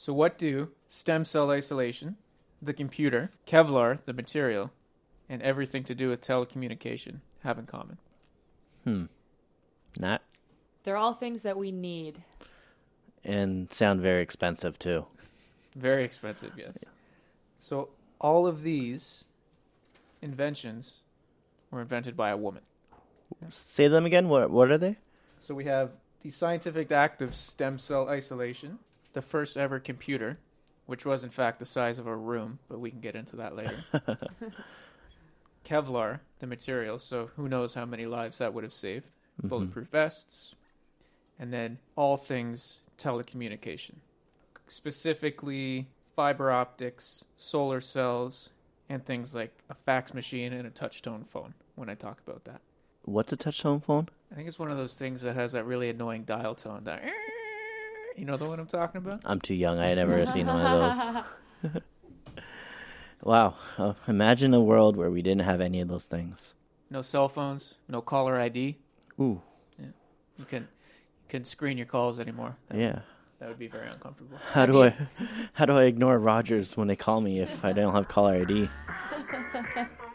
So, what do stem cell isolation, the computer, Kevlar, the material, and everything to do with telecommunication have in common? Hmm. Not They're all things that we need. and sound very expensive too. Very expensive, yes. So, all of these inventions were invented by a woman. Say them again. What what are they? So, we have the scientific act of stem cell isolation, the first ever computer, which was in fact the size of a room, but we can get into that later. Kevlar, the material, so who knows how many lives that would have saved. Mm-hmm. Bulletproof vests, and then all things telecommunication, specifically fiber optics, solar cells, and things like a fax machine and a touch-tone phone. When I talk about that, What's a touchtone phone? I think it's one of those things that has that really annoying dial tone. That you know the one I'm talking about. I'm too young. I had never seen one of those. wow. Uh, imagine a world where we didn't have any of those things. No cell phones, no caller ID. Ooh. Yeah. You can you can screen your calls anymore. That, Yeah. that would be very uncomfortable. How do I how do I ignore Rogers when they call me if I don't have caller ID?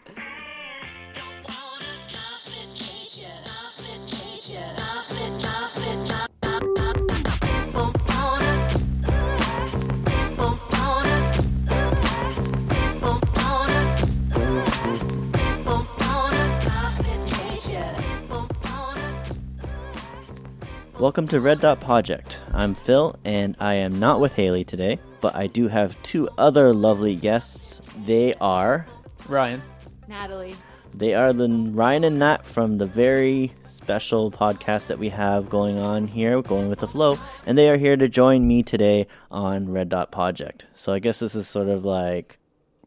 Welcome to Red Dot Project. I'm Phil, and I am not with Haley today, but I do have two other lovely guests. They are Ryan, Natalie. they are the Ryan and Nat from the very special podcast that we have going on here, going with the flow, and they are here to join me today on Red Dot Project. So I guess this is sort of like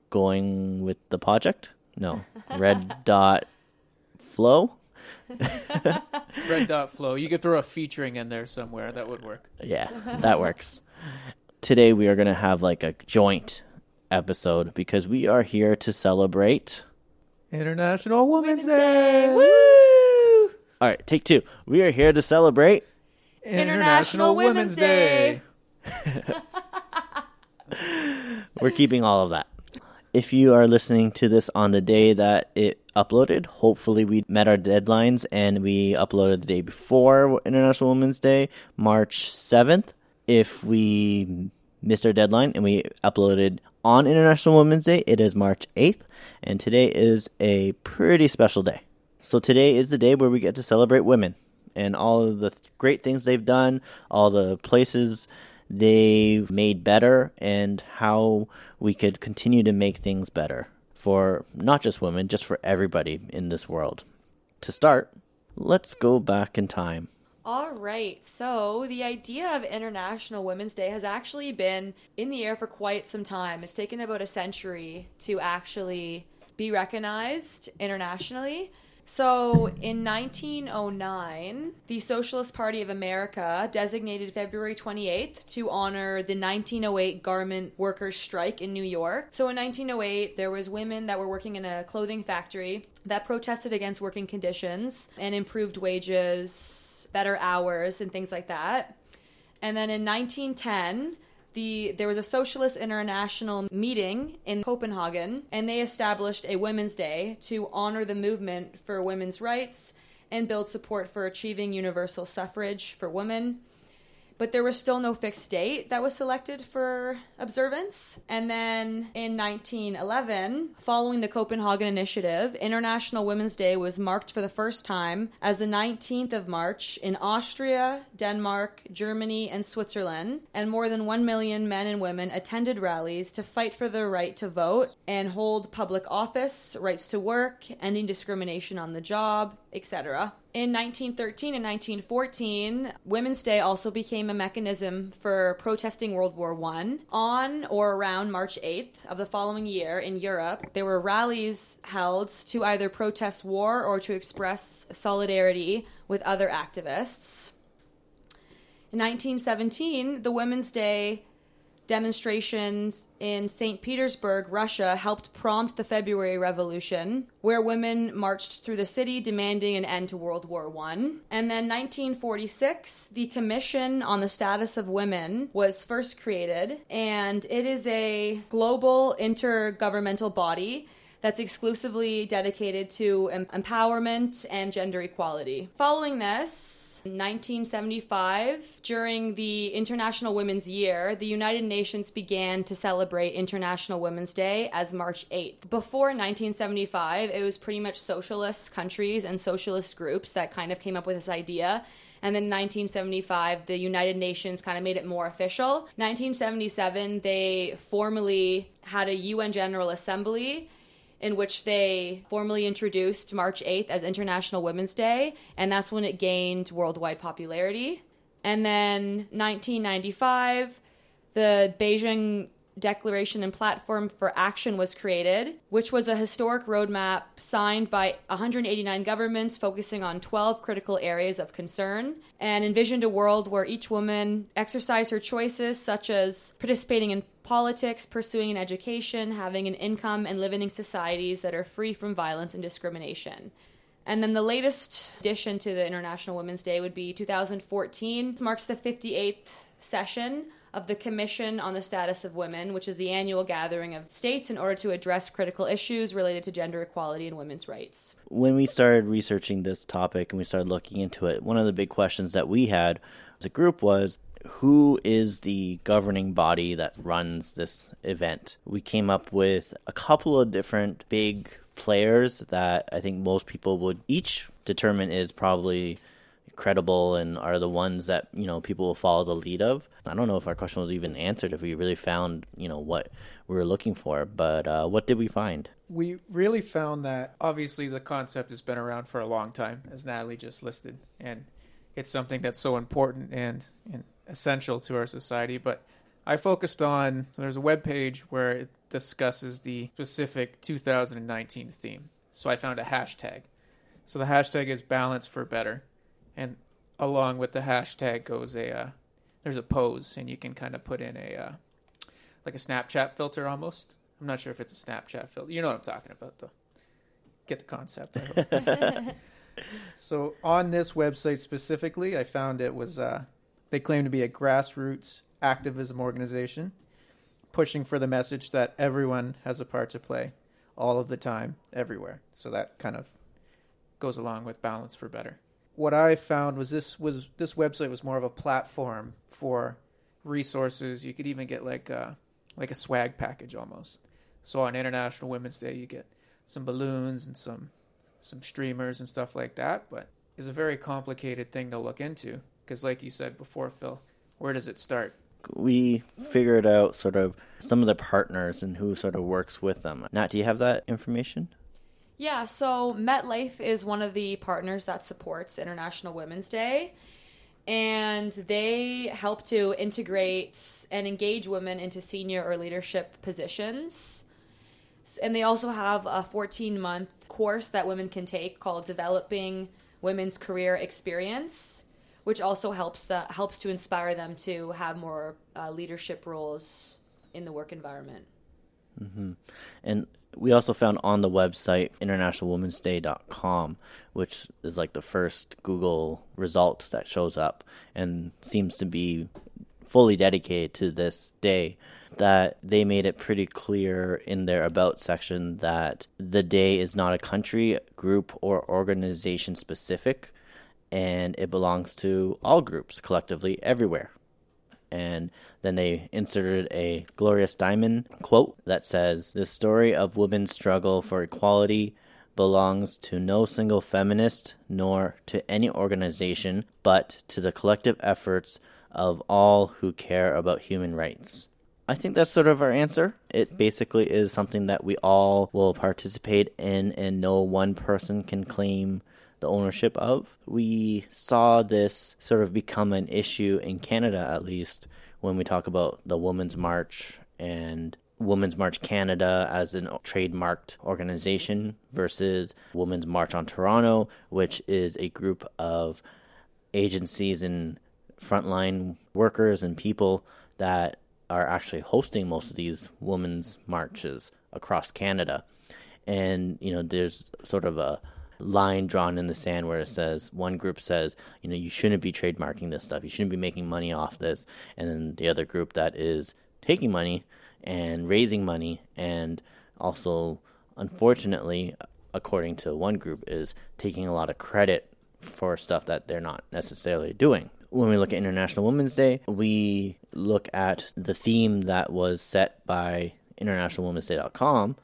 going with the project. No, Red Dot Flow. Red Dot Flow. You could throw a featuring in there somewhere. That would work. Yeah, that works. Today we are going to have like a joint episode because we are here to celebrate. International Women's Day. Woo! All right, take two. We are here to celebrate. International Women's Day. We're keeping all of that. If you are listening to this on the day that it uploaded, hopefully we met our deadlines and we uploaded the day before International Women's Day, March 7th. If we missed our deadline and we uploaded on International Women's Day, it is March 8th, and today is a pretty special day. So today is the day where we get to celebrate women and all of the great things they've done, all the places they've made better, and how we could continue to make things better for not just women, just for everybody in this world. To start, let's go back in time. All right. So, the idea of International Women's Day has actually been in the air for quite some time. It's taken about a century to actually be recognized internationally. So, in 1909, the Socialist Party of America designated February 28th to honor the 1908 garment workers' strike in New York. So, in 1908, there was women that were working in a clothing factory that protested against working conditions and improved wages, better hours, and things like that. And then in 1910, the there was a socialist international meeting in Copenhagen, and they established a Women's Day to honor the movement for women's rights and build support for achieving universal suffrage for women. But there was still no fixed date that was selected for observance. And then in 1911, following the Copenhagen Initiative, International Women's Day was marked for the first time as the 19th of March in Austria, Denmark, Germany, and Switzerland. And more than 1 million men and women attended rallies to fight for their right to vote and hold public office, rights to work, ending discrimination on the job, etc. In 1913 and 1914, Women's Day also became a mechanism for protesting World War I. On or around March 8th of the following year in Europe, there were rallies held to either protest war or to express solidarity with other activists. In 1917, the Women's Day demonstrations in St. Petersburg, Russia, helped prompt the February Revolution, where women marched through the city demanding an end to World War I. And then 1946, the Commission on the Status of Women was first created, and it is a global intergovernmental body that's exclusively dedicated to em- empowerment and gender equality. Following this, 1975, during the International Women's Year, the United Nations began to celebrate International Women's Day as March 8th. Before 1975, it was pretty much socialist countries and socialist groups that kind of came up with this idea. And then 1975, the United Nations kind of made it more official. 1977, they formally had a UN General Assembly in which they formally introduced March 8th as International Women's Day, and that's when it gained worldwide popularity. And then 1995, the Beijing Declaration and Platform for Action was created, which was a historic roadmap signed by 189 governments focusing on 12 critical areas of concern and envisioned a world where each woman exercised her choices, such as participating in politics, pursuing an education, having an income, and living in societies that are free from violence and discrimination. And then the latest addition to the International Women's Day would be 2014. This marks the 58th session of the Commission on the Status of Women, which is the annual gathering of states in order to address critical issues related to gender equality and women's rights. When we started researching this topic and we started looking into it, one of the big questions that we had as a group was who is the governing body that runs this event? We came up with a couple of different big players that I think most people would each determine is probably credible and are the ones that you know people will follow the lead of. I don't know if our question was even answered if we really found you know what we were looking for, but uh, what did we find? We really found that obviously the concept has been around for a long time, as Natalie just listed, and it's something that's so important and, and essential to our society. But I focused on so there's a web page where it discusses the specific 2019 theme. So I found a hashtag. So the hashtag is balance for better and along with the hashtag goes a uh, there's a pose, and you can kind of put in a uh, like a Snapchat filter almost. I'm not sure if it's a Snapchat filter. You know what I'm talking about, though. Get the concept. so on this website specifically, I found it was uh, they claim to be a grassroots activism organization pushing for the message that everyone has a part to play all of the time, everywhere. So that kind of goes along with balance for better what I found was this was this website was more of a platform for resources. You could even get like a, uh, like a swag package almost. So on International Women's Day, you get some balloons and some some streamers and stuff like that. But it's a very complicated thing to look into because, like you said before, Phil, where does it start? We figured out sort of some of the partners and who sort of works with them. Nat, do you have that information? Yeah, so MetLife is one of the partners that supports International Women's Day. And they help to integrate and engage women into senior or leadership positions. And they also have a 14 month course that women can take called Developing Women's Career Experience, which also helps, the, helps to inspire them to have more uh, leadership roles in the work environment. Mm-hmm. And we also found on the website internationalwomansday.com, which is like the first Google result that shows up and seems to be fully dedicated to this day. That they made it pretty clear in their About section that the day is not a country, group, or organization specific, and it belongs to all groups collectively everywhere and then they inserted a Gloria Steinem quote that says, The story of women's struggle for equality belongs to no single feminist nor to any organization, but to the collective efforts of all who care about human rights. I think that's sort of our answer. It basically is something that we all will participate in, and no one person can claim the ownership of. We saw this sort of become an issue in Canada, at least, when we talk about the Women's March and Women's March Canada as a trademarked organization versus Women's March on Toronto, which is a group of agencies and frontline workers and people that are actually hosting most of these women's marches across Canada. And, you know, there's sort of a line drawn in the sand where it says one group says, you know, you shouldn't be trademarking this stuff. You shouldn't be making money off this. And then the other group that is taking money and raising money and also unfortunately according to one group is taking a lot of credit for stuff that they're not necessarily doing. When we look at International Women's Day, we look at the theme that was set by internationalwomen'sday.com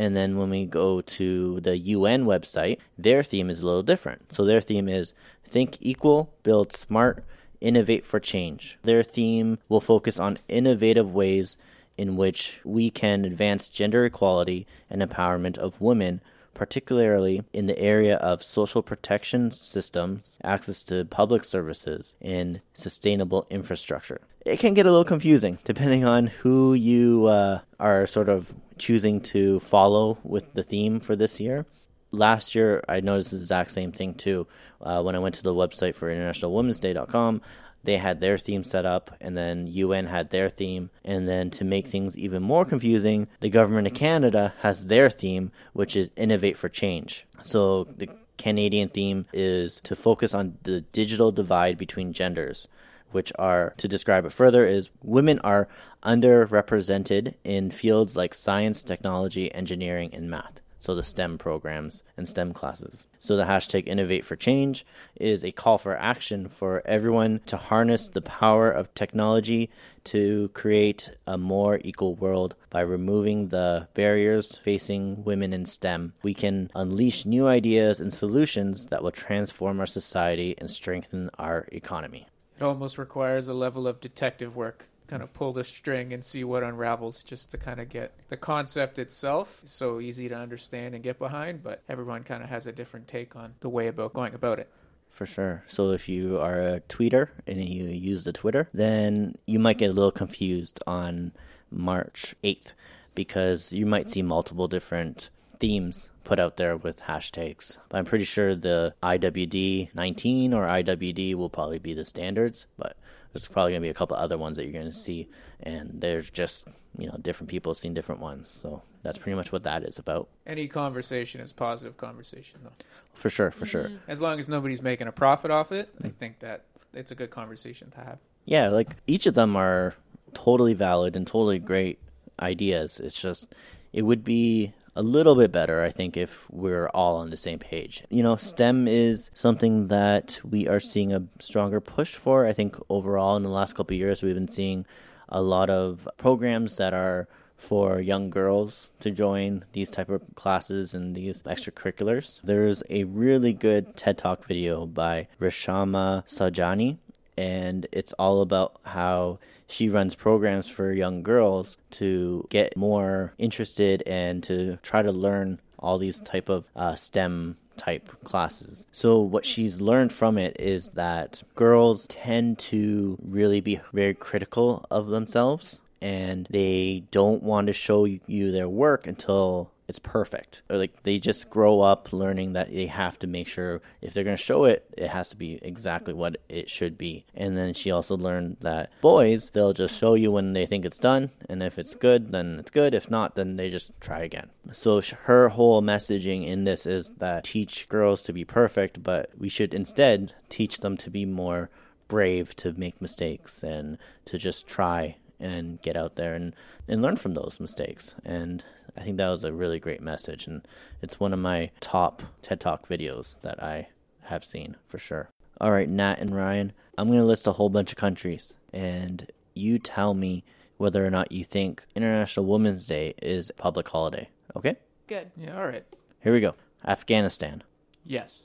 and then when we go to the UN website, their theme is a little different. So their theme is think equal, build smart, innovate for change. Their theme will focus on innovative ways in which we can advance gender equality and empowerment of women, particularly in the area of social protection systems, access to public services, and sustainable infrastructure. It can get a little confusing depending on who you uh, are sort of choosing to follow with the theme for this year. Last year, I noticed the exact same thing too. Uh, when I went to the website for internationalwomen'sday.com, they had their theme set up, and then UN had their theme. And then to make things even more confusing, the government of Canada has their theme, which is Innovate for Change. So the Canadian theme is to focus on the digital divide between genders which are, to describe it further, is women are underrepresented in fields like science, technology, engineering, and math. So the STEM programs and STEM classes. So the hashtag Innovate for Change is a call for action for everyone to harness the power of technology to create a more equal world by removing the barriers facing women in STEM. We can unleash new ideas and solutions that will transform our society and strengthen our economy. It almost requires a level of detective work. Kind of pull the string and see what unravels just to kind of get the concept itself so easy to understand and get behind, but everyone kind of has a different take on the way about going about it. For sure. So if you are a tweeter and you use the Twitter, then you might get a little confused on March 8th because you might see multiple different themes put out there with hashtags. But I'm pretty sure the IWD 19 or IWD will probably be the standards, but there's probably going to be a couple other ones that you're going to see and there's just, you know, different people seeing different ones. So that's pretty much what that is about. Any conversation is positive conversation though. For sure, for sure. Mm-hmm. As long as nobody's making a profit off it, I think that it's a good conversation to have. Yeah, like each of them are totally valid and totally great ideas. It's just it would be a little bit better, I think, if we're all on the same page. You know, STEM is something that we are seeing a stronger push for. I think overall in the last couple of years, we've been seeing a lot of programs that are for young girls to join these type of classes and these extracurriculars. There's a really good TED Talk video by Reshma Saujani, and it's all about how she runs programs for young girls to get more interested and to try to learn all these type of uh, STEM type classes. So what she's learned from it is that girls tend to really be very critical of themselves and they don't want to show you their work until it's perfect. Or like they just grow up learning that they have to make sure if they're going to show it, it has to be exactly what it should be. And then she also learned that boys, they'll just show you when they think it's done, and if it's good, then it's good. If not, then they just try again. So her whole messaging in this is that teach girls to be perfect, but we should instead teach them to be more brave to make mistakes and to just try and get out there and, and learn from those mistakes. And I think that was a really great message. And it's one of my top TED Talk videos that I have seen for sure. All right, Nat and Ryan, I'm going to list a whole bunch of countries. And you tell me whether or not you think International Women's Day is a public holiday. Okay? Good. Yeah, all right. Here we go Afghanistan, Yes.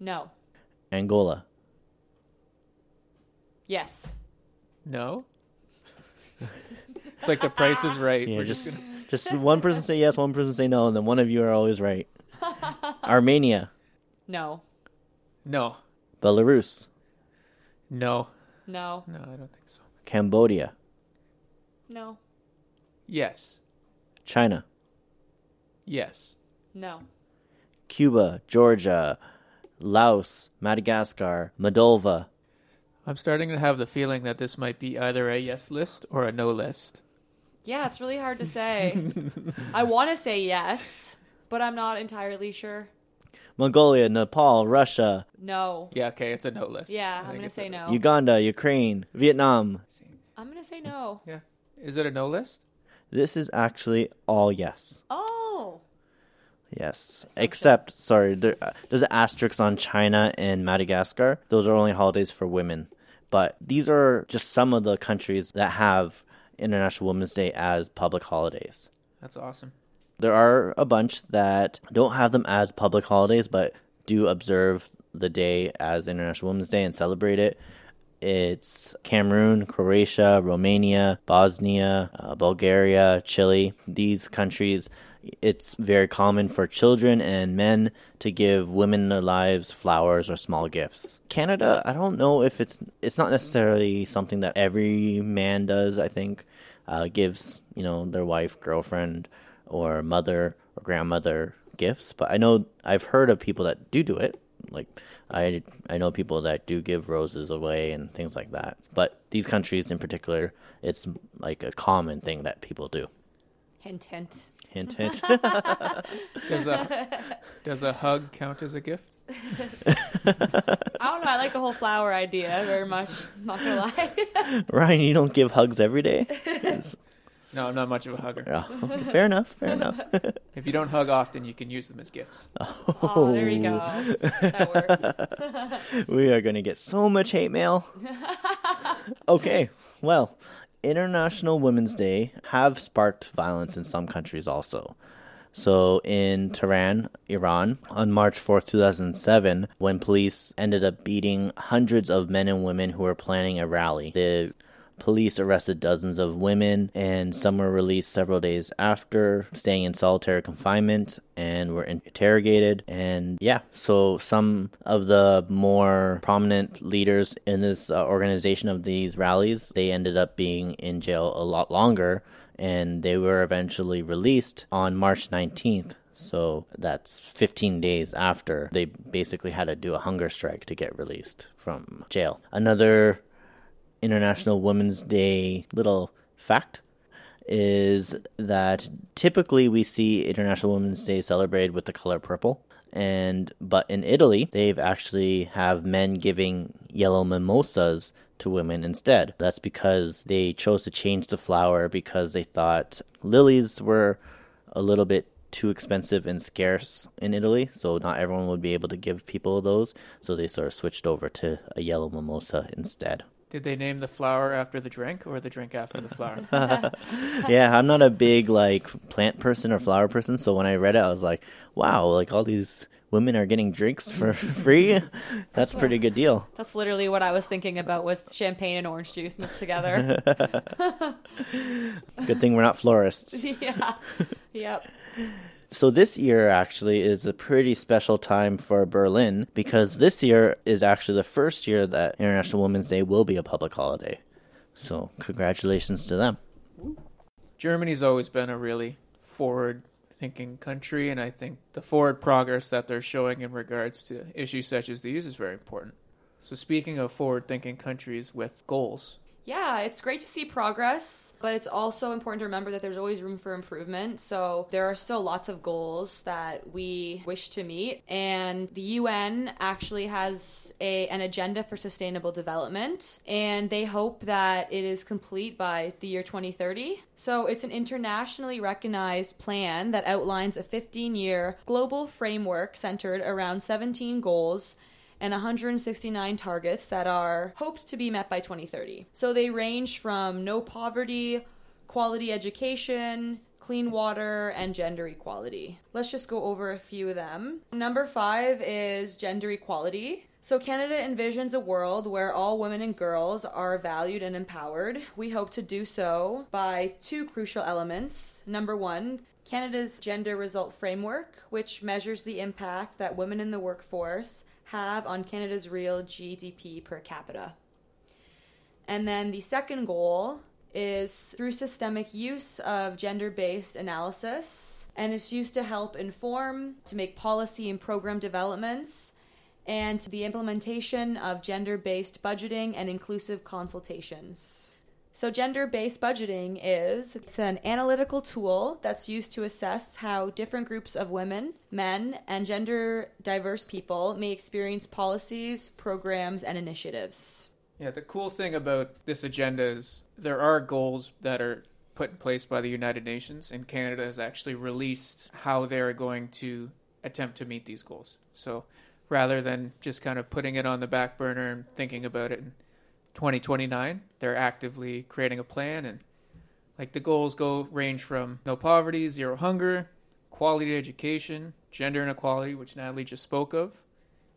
No. Angola, Yes. No. it's like the price is right. Yeah, We're just- just, gonna Just one person say yes, one person say no, and then one of you are always right. Armenia, No. no, Belarus, no, No. no. I don't think so. Cambodia, No. Yes, China, yes, No. Cuba, Georgia, Laos, Madagascar, Moldova, I'm starting to have the feeling that this might be either a yes list or a no list. Yeah, it's really hard to say. I want to say yes, but I'm not entirely sure. Mongolia, Nepal, Russia, No. Yeah, okay, it's a no list. Yeah, I I'm think gonna it's say no. Uganda, Ukraine, Vietnam. I'm gonna say no. Yeah. Is it a no list? This is actually all yes. Oh. Yes. That sounds Except, sorry, there, uh, there's an asterisk on China and Madagascar. Those are only holidays for women. But these are just some of the countries that have International Women's Day as public holidays. That's awesome. There are a bunch that don't have them as public holidays, but do observe the day as International Women's Day and celebrate it. It's Cameroon, Croatia, Romania, Bosnia, uh, Bulgaria, Chile. These countries, it's very common for children and men to give women in their lives flowers or small gifts. Canada, I don't know if it's it's not necessarily something that every man does. I think uh, gives you know their wife, girlfriend, or mother or grandmother gifts. But I know I've heard of people that do do it. Like I I know people that do give roses away and things like that. But these countries in particular, it's like a common thing that people do. Hint, hint. Hint hint. Does a does a hug count as a gift? I don't know. I like the whole flower idea very much. Not gonna lie. Ryan, you don't give hugs every day. No, I'm not much of a hugger. Oh, fair enough. Fair enough. If you don't hug often, you can use them as gifts. Oh, there you go. That works. we are going to get so much hate mail. okay, well, International Women's Day have sparked violence in some countries also. So in Tehran, Iran, on March 4th, 2007, when police ended up beating hundreds of men and women who were planning a rally, the police arrested dozens of women and some were released several days after staying in solitary confinement and were interrogated. And yeah so some of the more prominent leaders in this uh, organization of these rallies they ended up being in jail a lot longer and they were eventually released on March 19th so that's 15 days after they basically had to do a hunger strike to get released from jail. Another International Women's Day little fact is that typically we see International Women's Day celebrated with the color purple. And but in Italy, they've actually have men giving yellow mimosas to women instead. That's because they chose to change the flower because they thought lilies were a little bit too expensive and scarce in Italy, so not everyone would be able to give people those. So they sort of switched over to a yellow mimosa instead. Did they name the flower after the drink or the drink after the flower? yeah, I'm not a big like plant person or flower person, so when I read it, I was like, "Wow, like all these women are getting drinks for free. That's a pretty good deal." That's literally what I was thinking about was champagne and orange juice mixed together. Good thing we're not florists. yeah. Yep. So this year actually is a pretty special time for Berlin because this year is actually the first year that International Women's Day will be a public holiday. So congratulations to them. Germany's always been a really forward thinking country, and I think the forward progress that they're showing in regards to issues such as these is very important. So, speaking of forward thinking countries with goals, Yeah, it's great to see progress, but it's also important to remember that there's always room for improvement. So there are still lots of goals that we wish to meet, and the UN actually has a an agenda for sustainable development, and they hope that it is complete by the year 2030. So it's an internationally recognized plan that outlines a 15-year global framework centered around 17 goals and 169 targets that are hoped to be met by 2030. So they range from no poverty, quality education, clean water, and gender equality. Let's just go over a few of them. Number five is gender equality. So, Canada envisions a world where all women and girls are valued and empowered. We hope to do so by two crucial elements. Number one, Canada's Gender Result Framework, which measures the impact that women in the workforce have on Canada's real GDP per capita. And then the second goal is through systemic use of gender based analysis, and it's used to help inform, to make policy and program developments, and the implementation of gender based budgeting and inclusive consultations. So, gender based budgeting is it's an analytical tool that's used to assess how different groups of women, men, and gender diverse people may experience policies, programs, and initiatives. Yeah, the cool thing about this agenda is there are goals that are put in place by the United Nations, and Canada has actually released how they're going to attempt to meet these goals. So rather than just kind of putting it on the back burner and thinking about it in 2029, they're actively creating a plan and like the goals go range from no poverty, zero hunger, quality education, gender inequality, which Natalie just spoke of,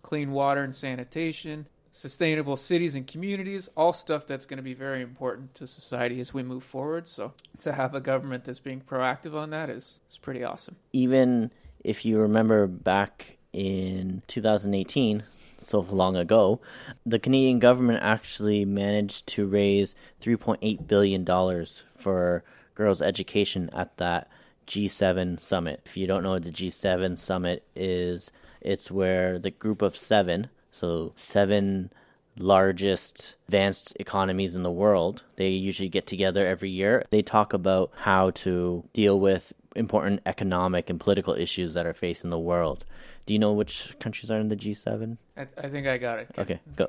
clean water and sanitation, sustainable cities and communities, all stuff that's going to be very important to society as we move forward. So to have a government that's being proactive on that is, is pretty awesome. Even if you remember back in 2018, so long ago, the Canadian government actually managed to raise $3.8 billion for girls' education at that G7 summit. If you don't know what the G7 summit is, it's where the group of seven, so seven largest advanced economies in the world, they usually get together every year. They talk about how to deal with important economic and political issues that are facing the world. Do you know which countries are in the G7? I, I think I got it. Okay, go.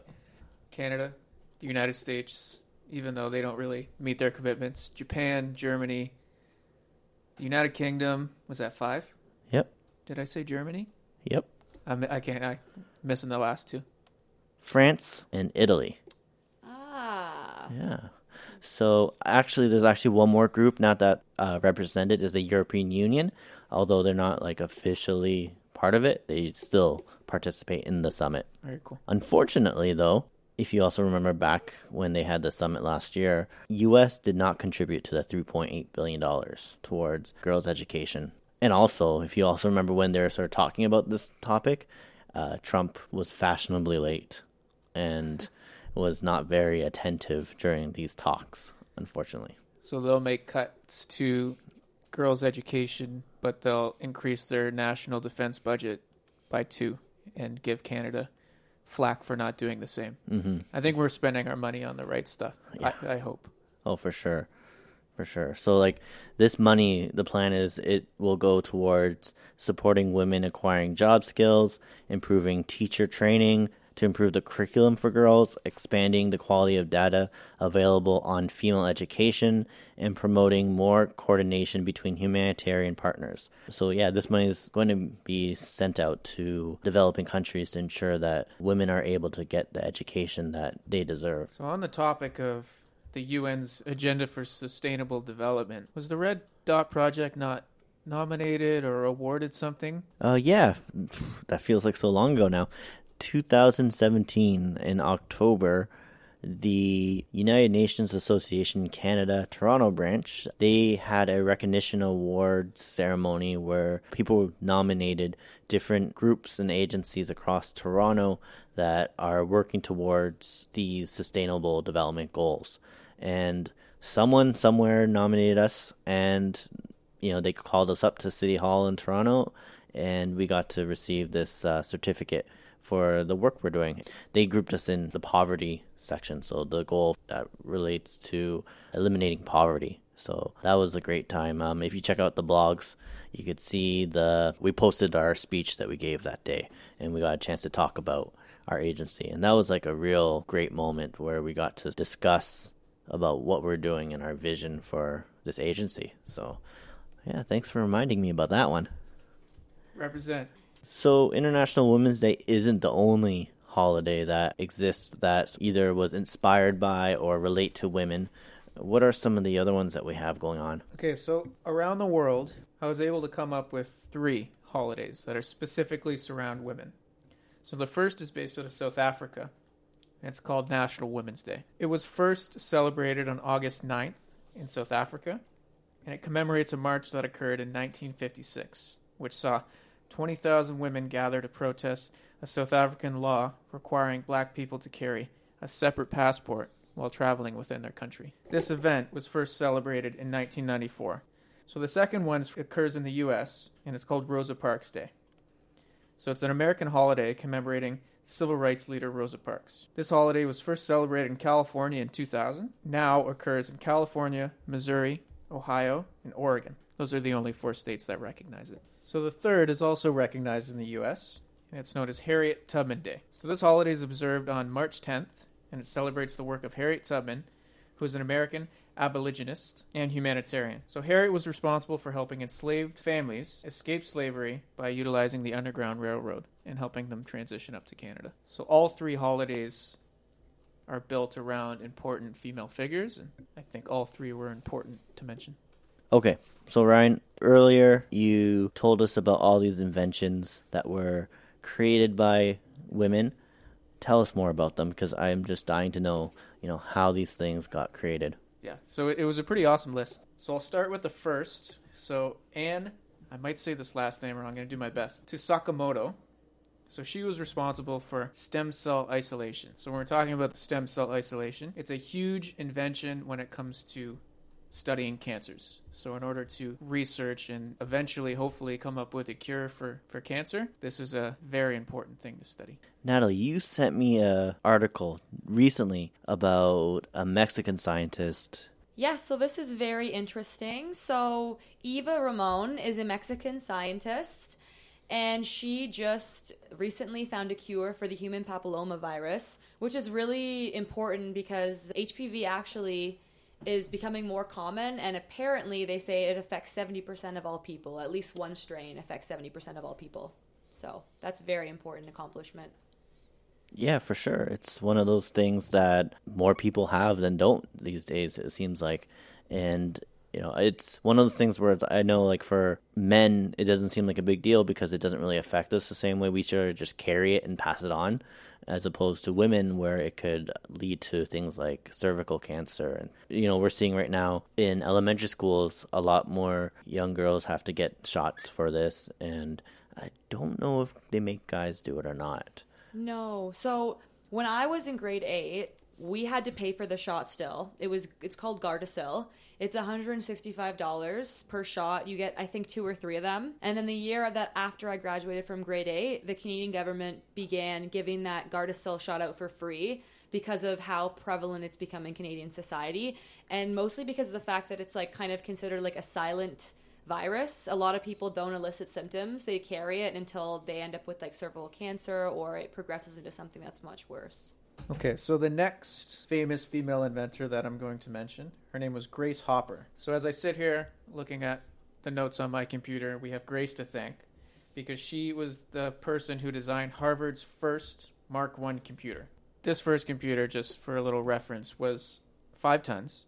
Canada, the United States, even though they don't really meet their commitments, Japan, Germany, the United Kingdom. Was that five? Yep. Did I say Germany? Yep. I'm, I can't. I missing the last two. France and Italy. Ah. Yeah. So actually, there's actually one more group not that uh, represented is the European Union, although they're not like officially part of it. They still participate in the summit. Very cool. Unfortunately, though, if you also remember back when they had the summit last year, U.S. did not contribute to the 3.8 billion dollars towards girls' education. And also, if you also remember when they were sort of talking about this topic, uh, Trump was fashionably late and was not very attentive during these talks. Unfortunately, So they'll make cuts to girls' education, but they'll increase their national defense budget by two and give Canada flack for not doing the same. hmm I think we're spending our money on the right stuff. Yeah. I, I hope. Oh, for sure. For sure. So, like, this money, the plan is it will go towards supporting women acquiring job skills, improving teacher training to improve the curriculum for girls, expanding the quality of data available on female education, and promoting more coordination between humanitarian partners. So, yeah, this money is going to be sent out to developing countries to ensure that women are able to get the education that they deserve. So, on the topic of the UN's Agenda for Sustainable Development, was the Red Dot Project not nominated or awarded something? Uh, yeah, that feels like so long ago now. 2017 in October, the United Nations Association Canada Toronto branch they had a recognition award ceremony where people nominated different groups and agencies across Toronto that are working towards these sustainable development goals. And someone somewhere nominated us and you know they called us up to City Hall in Toronto and we got to receive this uh, certificate for the work we're doing. They grouped us in the poverty section, so the goal that relates to eliminating poverty. So that was a great time. Um, if you check out the blogs, you could see the we posted our speech that we gave that day, and we got a chance to talk about our agency, and that was like a real great moment where we got to discuss about what we're doing and our vision for this agency. So, yeah, thanks for reminding me about that one. Represent. So, International Women's Day isn't the only holiday that exists that either was inspired by or relate to women. What are some of the other ones that we have going on? Okay, so around the world, I was able to come up with three holidays that are specifically surround women. So the first is based out of South Africa, and it's called National Women's Day. It was first celebrated on August 9th in South Africa, and it commemorates a march that occurred in 1956, which saw 20,000 women gather to protest a South African law requiring black people to carry a separate passport while traveling within their country. This event was first celebrated in 1994. So the second one occurs in the US, and it's called Rosa Parks Day. So it's an American holiday commemorating civil rights leader Rosa Parks. This holiday was first celebrated in California in 2000, now occurs in California, Missouri, Ohio, and Oregon. Those are the only four states that recognize it. So the third is also recognized in the US, and it's known as Harriet Tubman Day. So this holiday is observed on March 10th, and it celebrates the work of Harriet Tubman, who is an American abolitionist and humanitarian. So Harriet was responsible for helping enslaved families escape slavery by utilizing the Underground Railroad and helping them transition up to Canada. So all three holidays are built around important female figures, and I think all three were important to mention. Okay, so Ryan, earlier you told us about all these inventions that were created by women. Tell us more about them because I'm just dying to know, you know, how these things got created. Yeah, so it was a pretty awesome list. So I'll start with the first. So Anne, I might say this last name wrong. I'm going to do my best. To Sakamoto. So she was responsible for stem cell isolation. So when we're talking about stem cell isolation, it's a huge invention when it comes to studying cancers. So, in order to research and eventually, hopefully, come up with a cure for, for cancer, this is a very important thing to study. Natalie, you sent me a article recently about a Mexican scientist. Yeah, so this is very interesting. So, Eva Ramon is a Mexican scientist, and she just recently found a cure for the human papilloma virus, which is really important because HPV actually is becoming more common, and apparently they say it affects 70% of all people. At least one strain affects 70% of all people. So that's very important accomplishment. Yeah, for sure. It's one of those things that more people have than don't these days, it seems like. And, you know, it's one of those things where I know, like, for men, it doesn't seem like a big deal because it doesn't really affect us the same way we should just carry it and pass it on as opposed to women where it could lead to things like cervical cancer and you know we're seeing right now in elementary schools a lot more young girls have to get shots for this and I don't know if they make guys do it or not. No. So when I was in grade 8, we had to pay for the shot still. It was it's called Gardasil. It's $165 per shot. You get I think two or three of them. And then the year that after I graduated from grade 8, the Canadian government began giving that Gardasil shot out for free because of how prevalent it's become in Canadian society and mostly because of the fact that it's like kind of considered like a silent virus. A lot of people don't elicit symptoms. They carry it until they end up with like cervical cancer or it progresses into something that's much worse. Okay, so the next famous female inventor that I'm going to mention, her name was Grace Hopper. So as I sit here looking at the notes on my computer, we have Grace to thank because she was the person who designed Harvard's first Mark I computer. This first computer, just for a little reference, was five tons,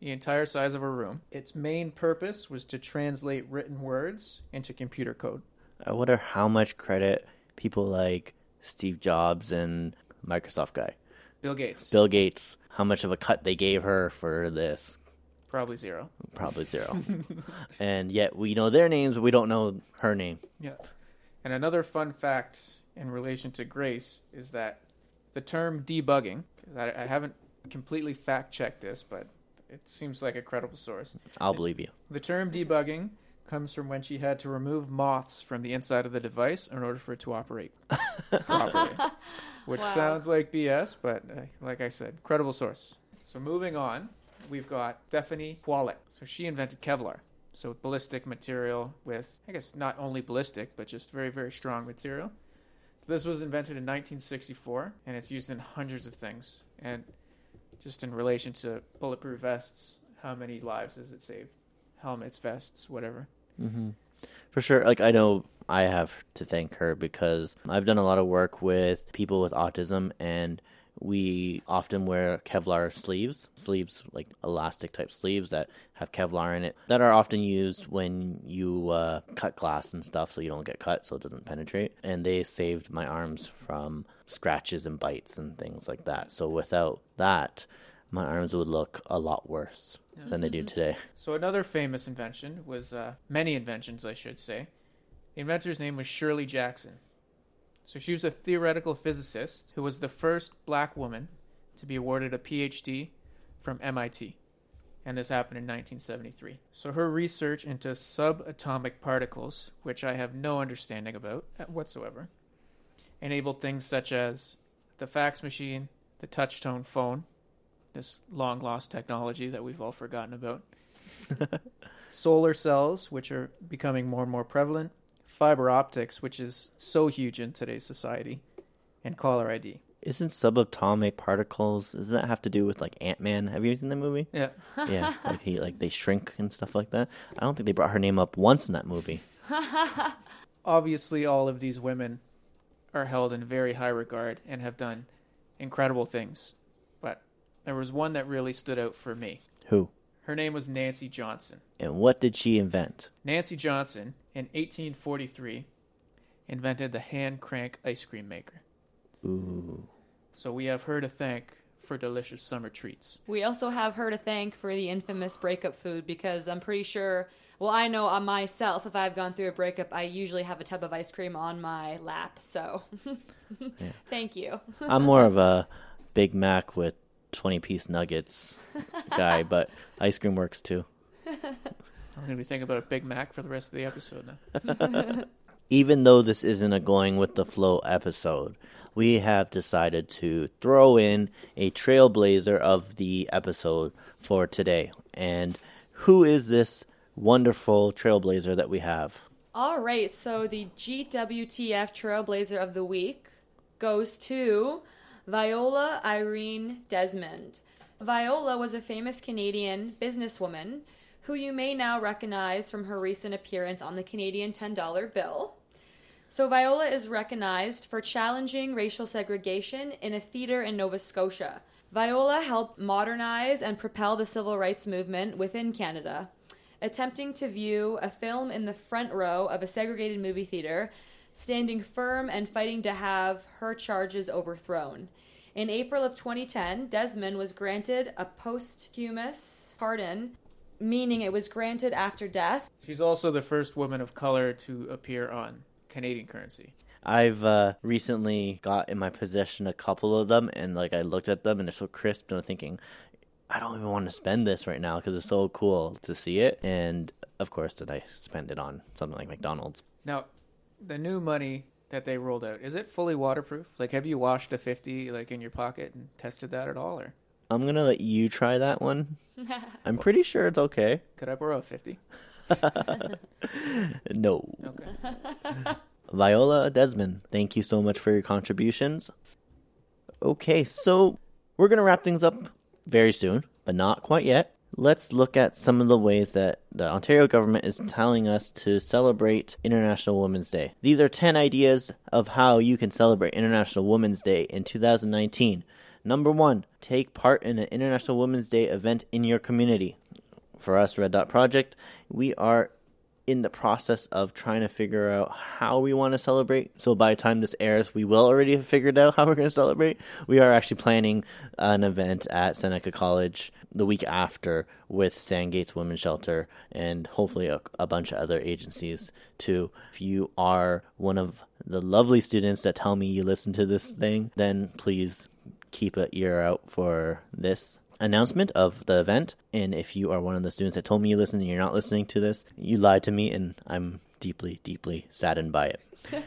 the entire size of a room. Its main purpose was to translate written words into computer code. I wonder how much credit people like Steve Jobs and Microsoft guy. Bill Gates. Bill Gates, how much of a cut they gave her for this? Probably zero. Probably zero. and yet we know their names, but we don't know her name. Yeah. And another fun fact in relation to Grace is that the term debugging, I, I haven't completely fact checked this, but it seems like a credible source. I'll believe you. The term debugging comes from when she had to remove moths from the inside of the device in order for it to operate properly. Which Wow. sounds like BS, but uh, like I said, credible source. So moving on, we've got Stephanie Kwolek. So she invented Kevlar. So ballistic material with, I guess, not only ballistic, but just very, very strong material. So this was invented in 1964, and it's used in hundreds of things. And just in relation to bulletproof vests, how many lives has it saved? Helmets, vests, whatever. Hmm For sure. Like, I know I have to thank her because I've done a lot of work with people with autism, and we often wear Kevlar sleeves, sleeves like elastic type sleeves that have Kevlar in it, that are often used when you uh, cut glass and stuff so you don't get cut so it doesn't penetrate. And they saved my arms from scratches and bites and things like that. So without that, my arms would look a lot worse than they do today. So another famous invention was uh, many inventions, I should say. The inventor's name was Shirley Jackson. So she was a theoretical physicist who was the first black woman to be awarded a PhD from MIT. And this happened in 1973. So her research into subatomic particles, which I have no understanding about whatsoever, enabled things such as the fax machine, the touch-tone phone, this long-lost technology that we've all forgotten about, solar cells, which are becoming more and more prevalent, fiber optics, which is so huge in today's society, and caller ID. Isn't subatomic particles? Doesn't that have to do with like Ant Man? Have you seen that movie? Yeah. yeah, like he like they shrink and stuff like that. I don't think they brought her name up once in that movie. Obviously, all of these women are held in very high regard and have done incredible things. But there was one that really stood out for me. Who Her name was Nancy Johnson. and what did she invent? Nancy Johnson, in 1843, invented the hand crank ice cream maker. Ooh, So we have her to thank for delicious summer treats. We also have her to thank for the infamous breakup food because I'm pretty sure. Well, I know on myself, if I've gone through a breakup, I usually have a tub of ice cream on my lap. So, thank you. I'm more of a Big Mac with 20 piece nuggets guy, but ice cream works too. I'm going to be thinking about a Big Mac for the rest of the episode now. even though this isn't a going with the flow episode, we have decided to throw in a trailblazer of the episode for today. And who is this wonderful trailblazer that we have? All right, so the GWTF Trailblazer of the Week goes to Viola Irene Desmond. Viola was a famous Canadian businesswoman who you may now recognize from her recent appearance on the Canadian $10 bill. So, Viola is recognized for challenging racial segregation in a theater in Nova Scotia. Viola helped modernize and propel the civil rights movement within Canada attempting to view a film in the front row of a segregated movie theater, standing firm and fighting to have her charges overthrown. In April of 2010, Desmond was granted a posthumous pardon, meaning it was granted after death. She's also the first woman of color to appear on Canadian currency. I've uh, recently got in my possession a couple of them, and like I looked at them, and they're so crisp, and I'm thinking, I don't even want to spend this right now because it's so cool to see it. And of course, did I spend it on something like McDonald's? Now, the new money that they rolled out, is it fully waterproof? Like, have you washed a 50 like in your pocket and tested that at all? Or I'm gonna let you try that one. I'm pretty sure it's okay. could I borrow a 50? No. Okay. Viola Desmond, thank you so much for your contributions. Okay, so we're going to wrap things up very soon, but not quite yet. Let's look at some of the ways that the Ontario government is telling us to celebrate International Women's Day. These are 10 ideas of how you can celebrate International Women's Day in 2019. Number one, take part in an International Women's Day event in your community. For us, Red Dot Project, we are in the process of trying to figure out how we want to celebrate. So by the time this airs, we will already have figured out how we're going to celebrate. We are actually planning an event at Seneca College the week after with Sandgates Women's Shelter and hopefully a, a bunch of other agencies too. If you are one of the lovely students that tell me you listen to this thing, then please keep an ear out for this announcement of the event. And if you are one of the students that told me you listen and you're not listening to this, you lied to me, and I'm deeply, deeply saddened by it.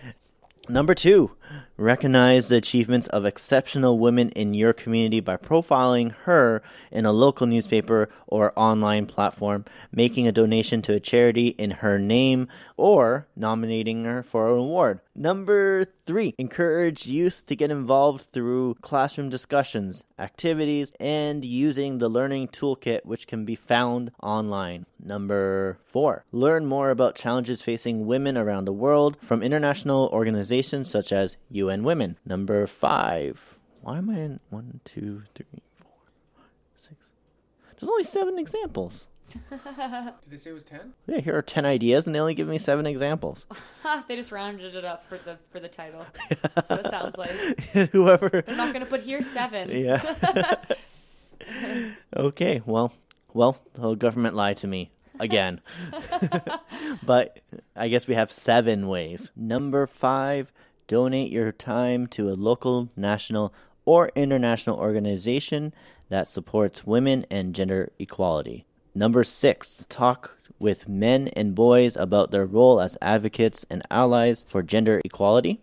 Number two, recognize the achievements of exceptional women in your community by profiling her in a local newspaper or online platform, making a donation to a charity in her name, or nominating her for an award. Number three, encourage youth to get involved through classroom discussions, activities, and using the learning toolkit, which can be found online. Number four, learn more about challenges facing women around the world from international organizations such as UN Women. Number five, why am I in one, two, three, four, five, six? There's only seven examples. Did they say it was 10? Yeah, here are ten ideas, and they only give me seven examples. they just rounded it up for the for the title. That's what it sounds like. Whoever. They're not going to put here seven. Yeah. okay. Well, well, the whole government lied to me again. but I guess we have seven ways. Number five: donate your time to a local, national, or international organization that supports women and gender equality. Number six: talk with men and boys about their role as advocates and allies for gender equality.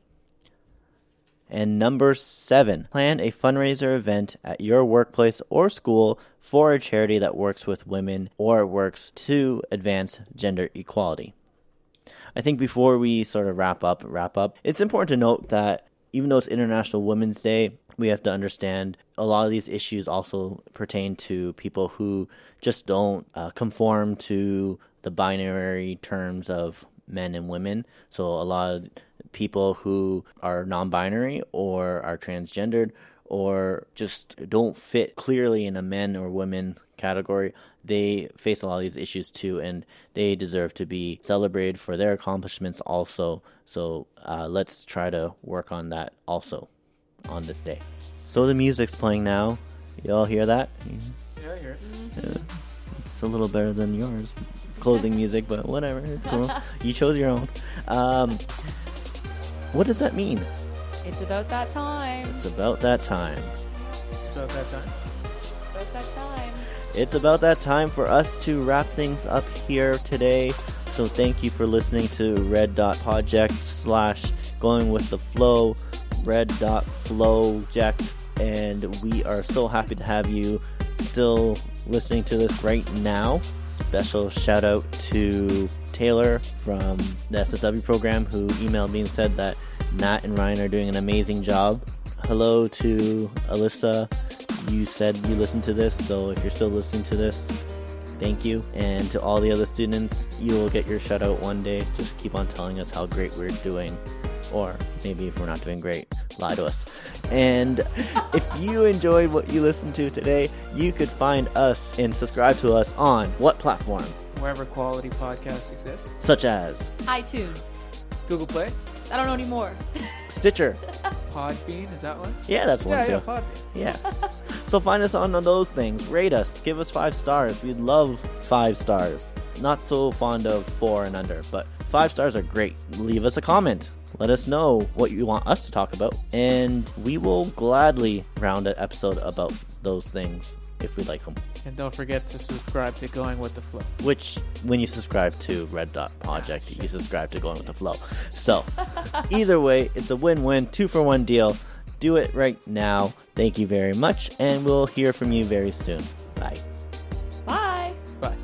And number seven, plan a fundraiser event at your workplace or school for a charity that works with women or works to advance gender equality. I think before we sort of wrap up, wrap up, it's important to note that even though it's International Women's Day, we have to understand a lot of these issues also pertain to people who just don't uh, conform to the binary terms of men and women. So a lot of people who are non-binary or are transgendered or just don't fit clearly in a men or women category, they face a lot of these issues too, and they deserve to be celebrated for their accomplishments also. So uh, let's try to work on that also on this day. So the music's playing now. You all hear that? Yeah, I hear it. Yeah. It's a little better than yours. Closing music, but whatever. It's cool. You chose your own. Um, what does that mean? It's about that time. It's about that time. It's about that time. About that time. It's about that time for us to wrap things up here today. So thank you for listening to Red Dot Project slash Going with the Flow, Red Dot Flow Jack, and we are so happy to have you still listening to this right now. Special shout out to Taylor from the SSW program who emailed me and said that Nat and Ryan are doing an amazing job. Hello to Alyssa. You said you listened to this, so if you're still listening to this, thank you. And to all the other students, you will get your shout out one day. Just keep on telling us how great we're doing. Or maybe if we're not doing great, lie to us. And if you enjoyed what you listened to today, you could find us and subscribe to us on what platform? Wherever quality podcasts exist. Such as iTunes. Google Play, I don't know anymore. Stitcher. Podbean, is that one? Yeah, that's one Yeah, too. yeah, Podbean. Yeah. So find us on those things. Rate us. Give us five stars. We'd love five stars. Not so fond of four and under, but five stars are great. Leave us a comment. Let us know what you want us to talk about, and we will gladly round an episode about those things if we like them. And don't forget to subscribe to Going with the Flow. Which, when you subscribe to Red Dot ah, Project, you subscribe to Going with the Flow. So, either way, it's a win win, two for one deal do it right now. Thank you very much, and we'll hear from you very soon. Bye. Bye. Bye.